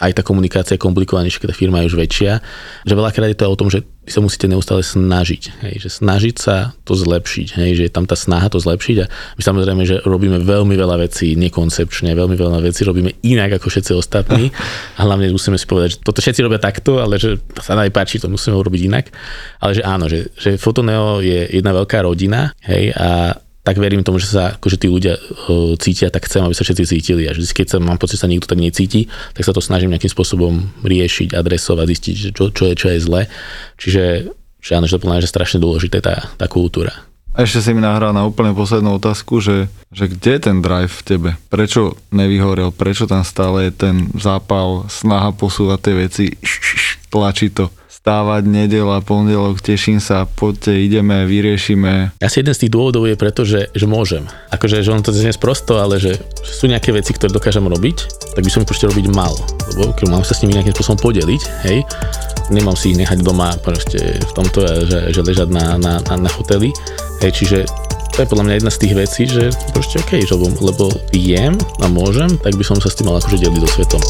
aj tá komunikácia je komplikovanejšia, keď tá firma je už väčšia. Že veľakrát je to o tom, že sa musíte neustále snažiť. Hej, že snažiť sa to zlepšiť. Hej, že je tam tá snaha to zlepšiť a my samozrejme, že robíme veľmi veľa vecí nekoncepčne, veľmi veľa vecí robíme inak ako všetci ostatní a hlavne musíme si povedať, že toto všetci robia takto, ale že sa najpáči, to musíme urobiť inak. Ale že áno, že, že Fotoneo je jedna veľká rodina hej, a tak verím tomu, že sa akože tí ľudia uh, cítia, tak chcem, aby sa všetci cítili. A vždy, keď sa mám pocit, že sa niekto tak necíti, tak sa to snažím nejakým spôsobom riešiť, adresovať, zistiť, že čo, čo, je, čo je zle. Čiže, že áno, že to je že strašne dôležité tá, tá kultúra. A ešte si mi nahral na úplne poslednú otázku, že, že kde je ten drive v tebe? Prečo nevyhorel? Prečo tam stále je ten zápal, snaha posúvať tie veci, tlačí to? Stávať nedela, pondelok, teším sa, poďte, ideme, vyriešime. Asi jeden z tých dôvodov je preto, že, že môžem. Akože, že on to dnes prosto, ale že, sú nejaké veci, ktoré dokážem robiť, tak by som ich proste robiť mal. Lebo keď mám sa s nimi nejakým spôsobom podeliť, hej, nemám si ich nechať doma proste v tomto, že, že ležať na, na, na, na hoteli. Hej, čiže to je podľa mňa jedna z tých vecí, že proste OK, že lebo, lebo viem a môžem, tak by som sa s tým mal akože deliť so svetom.